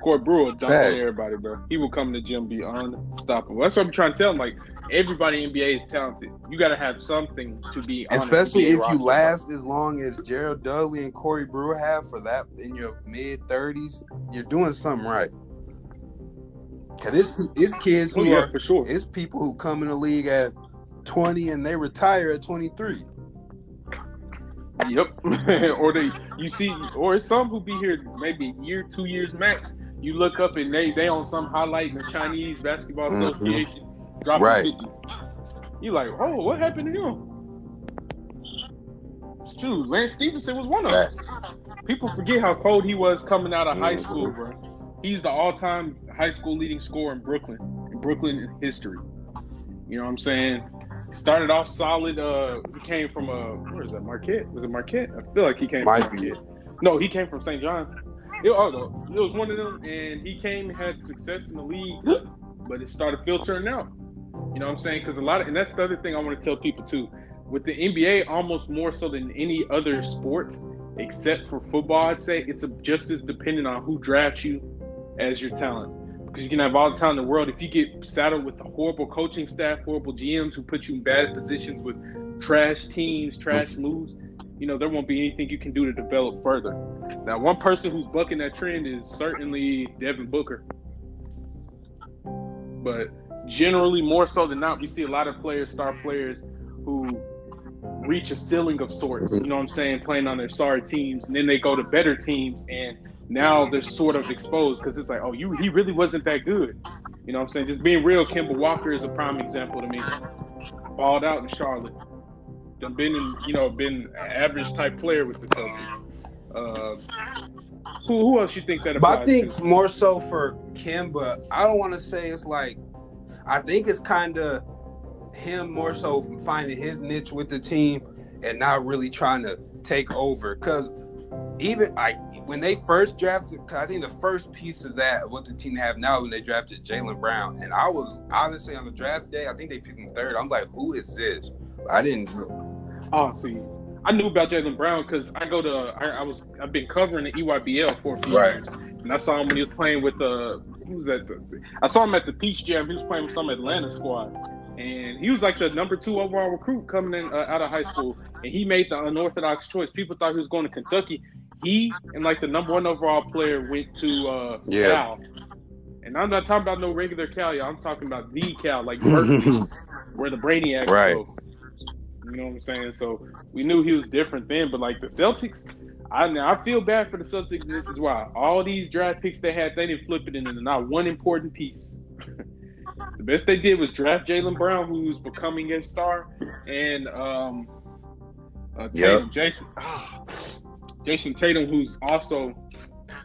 Uh, Court Brewer dunk Fact. on everybody, bro. He will come to the gym, be unstoppable. That's what I'm trying to tell him. Like everybody in NBA is talented. You got to have something to be, on a Especially if you roster. last as long as Gerald Dudley and Corey Brewer have for that in your mid thirties, you're doing something right. Cause it's, it's kids Oh who yeah, are for sure. It's people who come in the league at 20 and they retire at 23. Yep. or they, you see, or some who be here maybe a year, two years max. You look up and they they on some highlight in the Chinese Basketball Mhm. Association, dropping Right. fifty. You like, oh, what happened to him? It's true. Lance Stephenson was one of them. People forget how cold he was coming out of high Mhm. school, bro. He's the all-time high school leading scorer in Brooklyn, in Brooklyn history. You know what I'm saying? Started off solid. Uh, he came from uh, where is that? Marquette? Was it Marquette? I feel like he came Might from be. Marquette. No, he came from St. John. It, oh, no, it was one of them, and he came had success in the league, but it started filtering out. You know what I'm saying? Because a lot of, and that's the other thing I want to tell people too. With the NBA, almost more so than any other sport, except for football, I'd say it's a, just as dependent on who drafts you as your talent. Because you can have all the time in the world. If you get saddled with a horrible coaching staff, horrible GMs who put you in bad positions with trash teams, trash moves, you know, there won't be anything you can do to develop further. Now, one person who's bucking that trend is certainly Devin Booker. But generally, more so than not, we see a lot of players, star players, who reach a ceiling of sorts. You know what I'm saying? Playing on their star teams, and then they go to better teams, and now they're sort of exposed because it's like, oh, you he really wasn't that good. You know what I'm saying? Just being real, Kemba Walker is a prime example to me. Balled out in Charlotte. Done been in, you know, been an average type player with the Celtics. Uh, who, who else you think that But I think to? more so for Kemba, I don't want to say it's like, I think it's kind of him more so finding his niche with the team and not really trying to take over. Because even like when they first drafted, I think the first piece of that, what the team have now, when they drafted Jaylen Brown, and I was honestly on the draft day, I think they picked him third. I'm like, who is this? I didn't. Oh, see, I knew about Jaylen Brown because I go to I, I was I've been covering the EYBL for a few Right. years, and I saw him when he was playing with the who was that? The, I saw him at the Peach Jam. He was playing with some Atlanta squad, and he was like the number two overall recruit coming in uh, out of high school, and he made the unorthodox choice. People thought he was going to Kentucky. He and like the number one overall player went to uh, Yeah. Cal. And I'm not talking about no regular Cal, y'all. I'm talking about the Cal, like Berkeley, where the Brainiacs Right. go. You know what I'm saying? So we knew he was different then, but like the Celtics, I now I feel bad for the Celtics. This is why all these draft picks they had, they didn't flip it into not one important piece. the best they did was draft Jaylen Brown, who's becoming a star, and um, uh, Tatum, Jayson, ah, Jayson Tatum, who's also,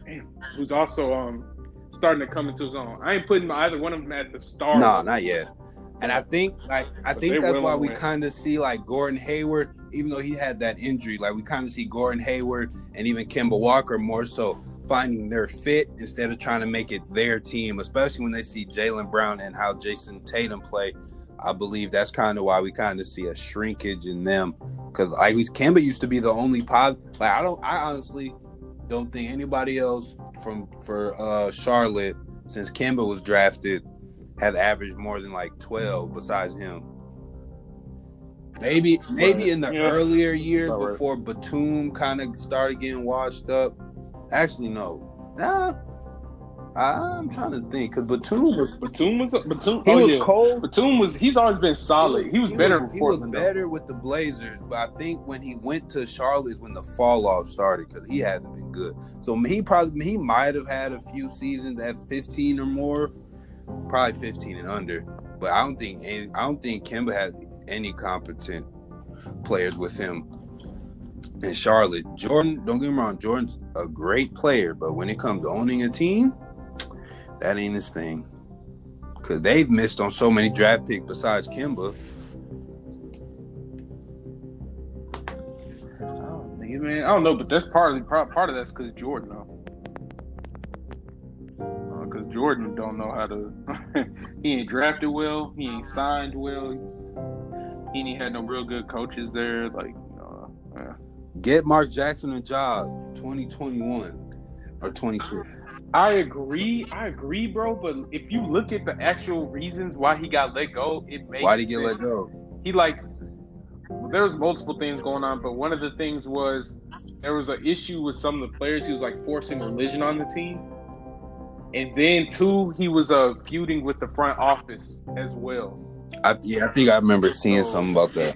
damn, who's also um starting to come into his own. I ain't putting either one of them at the star. No, not yet. And I think like I But think that's why we kind of see like Gordon Hayward, even though he had that injury, like we kind of see Gordon Hayward and even Kemba Walker more so finding their fit instead of trying to make it their team, especially when they see Jaylen Brown and how Jayson Tatum play. I believe that's kind of why we kind of see a shrinkage in them. Cause like we Kemba used to be the only pod. Like I don't, I honestly don't think anybody else from for uh Charlotte since Kemba was drafted have averaged more than like 12 besides him. Maybe maybe in the Yeah. earlier years before Batum kind of started getting washed up. Actually, no. Nah. I'm trying to think because Batum was Batum was Batum. he oh, was yeah. cold. Batum was he's always been solid. He was better Was, he was though. better with the Blazers, but I think when he went to Charlotte, when the fall off started, because he hasn't been good. So he probably he might have had a few seasons at 15 or more, probably 15 and under. But I don't think any, I don't think Kemba had any competent players with him in Charlotte. Jordan, don't get me wrong, Jordan's a great player, but when it comes to owning a team, that ain't his thing. Cause they've missed on so many draft picks besides Kemba. Oh, man, I don't know, but that's partly part, part of that's because Jordan, though. Because Jordan don't know how to. he ain't drafted well. He ain't signed well. He ain't had no real good coaches there. Like, uh, uh, Get Mark Jackson a job 2021 or 22. I agree. I agree, bro. But if you look at the actual reasons why he got let go, it makes Why did he get let go? he like there was multiple things going on, but one of the things was there was an issue with some of the players. He was like forcing religion on the team, and then two, he was uh feuding with the front office as well. I, yeah, I think I remember seeing So- something about that.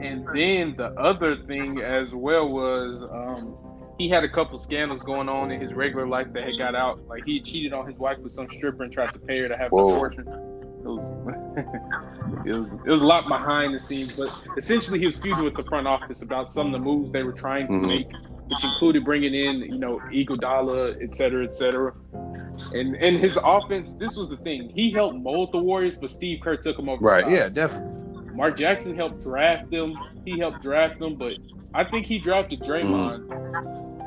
And then the other thing as well was um, he had a couple scandals going on in his regular life that had got out. Like he cheated on his wife with some stripper and tried to pay her to have Whoa. an abortion. It was, it was it was a lot behind the scenes, but essentially he was feuding with the front office about some of the moves they were trying to Mhm. make, which included bringing in you know Iguodala, et cetera, et cetera. And and his offense, this was the thing. He helped mold the Warriors, but Steve Kerr took him over. Right. Yeah, definitely. Mark Jackson helped draft them. He helped draft them, but I think he drafted Draymond,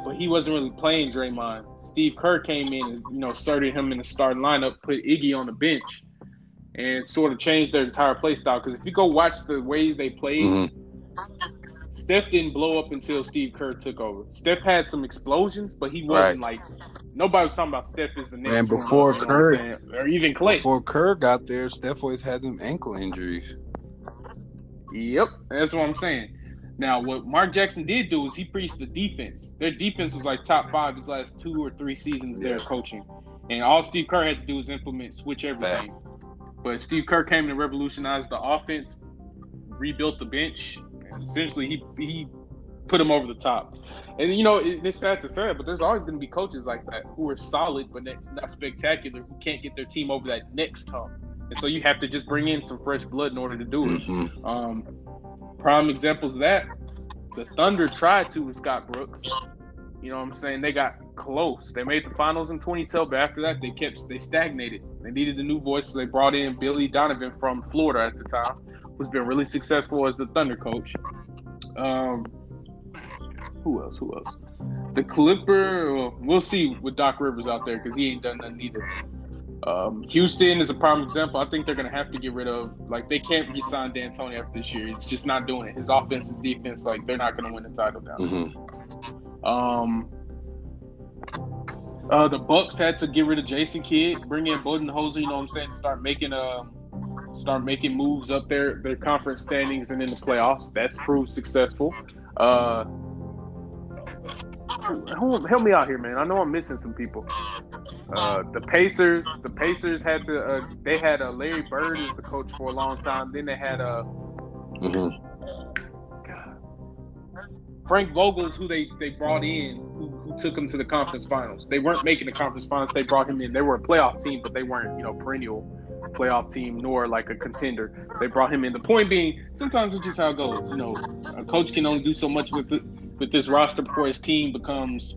but he wasn't really playing Draymond. Steve Kerr came in and you know started him in the starting lineup, put Iggy on the bench, and sort of changed their entire play style. Because if you go watch the way they played, Mhm. Steph didn't blow up until Steve Kerr took over. Steph had some explosions, but he wasn't like nobody was talking about Steph as the next. And before you know what I'm Kerr- saying? or even Clay. Before Kerr got there, Steph always had them ankle injuries. Yep, that's what I'm saying. Now, what Mark Jackson did do is he preached the defense. Their defense was like top five his last two or three seasons there coaching. And all Steve Kerr had to do was implement, switch everything. But Steve Kerr came and revolutionized the offense, rebuilt the bench, and essentially he he put them over the top. And you know, it, it's sad to say, but there's always going to be coaches like that who are solid but not spectacular, who can't get their team over that next hump. And so you have to just bring in some fresh blood in order to do it. Mm-hmm. Um, prime examples of that, the Thunder tried to with Scott Brooks. You know what I'm saying? They got close. They made the finals in 2012, but after that, they kept they stagnated. They needed a new voice, so they brought in Billy Donovan from Florida at the time, who's been really successful as the Thunder coach. Um, who else? Who else? The Clipper. Well, we'll see with Doc Rivers out there because he ain't done nothing either. Um, Houston is a prime example. I think they're going to have to get rid of like they can't re-sign D'Antoni after this year. It's just not doing it. His offense, his defense, like they're not going to win the title down. Mm-hmm. Um, uh, the Bucks had to get rid of Jason Kidd, bring in Budenholzer. You know what I'm saying? Start making uh, start making moves up their their conference standings and in the playoffs. That's proved successful. Uh, help me out here, man. I know I'm missing some people. Uh, the Pacers, the Pacers had to. Uh, they had uh, Larry Bird as the coach for a long time. Then they had uh, mm-hmm. Frank Vogel's who they they brought in, who, who took them to the conference finals. They weren't making the conference finals. They brought him in. They were a playoff team, but they weren't you know perennial playoff team nor like a contender. They brought him in. The point being, sometimes it's just how it goes. You know, a coach can only do so much with the, with this roster before his team becomes,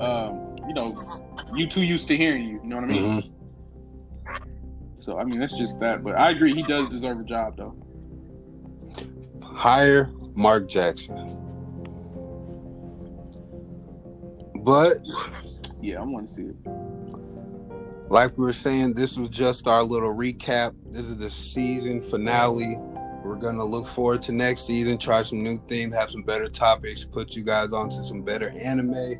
um, you know, you too used to hearing you. You know what I mean? Mm-hmm. So I mean, that's just that. But I agree, he does deserve a job though. Hire Mark Jackson. But yeah, I want to see it. Like we were saying, this was just our little recap. This is the season finale we're gonna look forward to next season, try some new things, have some better topics, put you guys onto some better anime.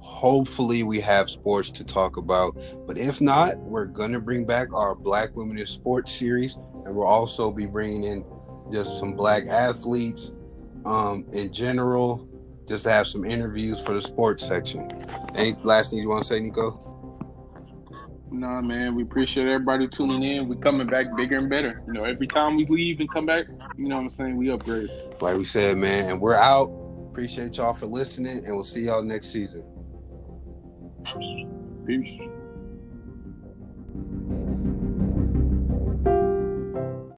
Hopefully, we have sports to talk about. But if not, we're gonna bring back our Black Women in Sports series, and we'll also be bringing in just some black athletes um, in general, just to have some interviews for the sports section. Any last thing you want to say, Nico? Nah, man, we appreciate everybody tuning in. We coming back bigger and better. You know, every time we leave and come back, you know what I'm saying? We upgrade. Like we said, man, and we're out. Appreciate y'all for listening, and we'll see y'all next season. Peace.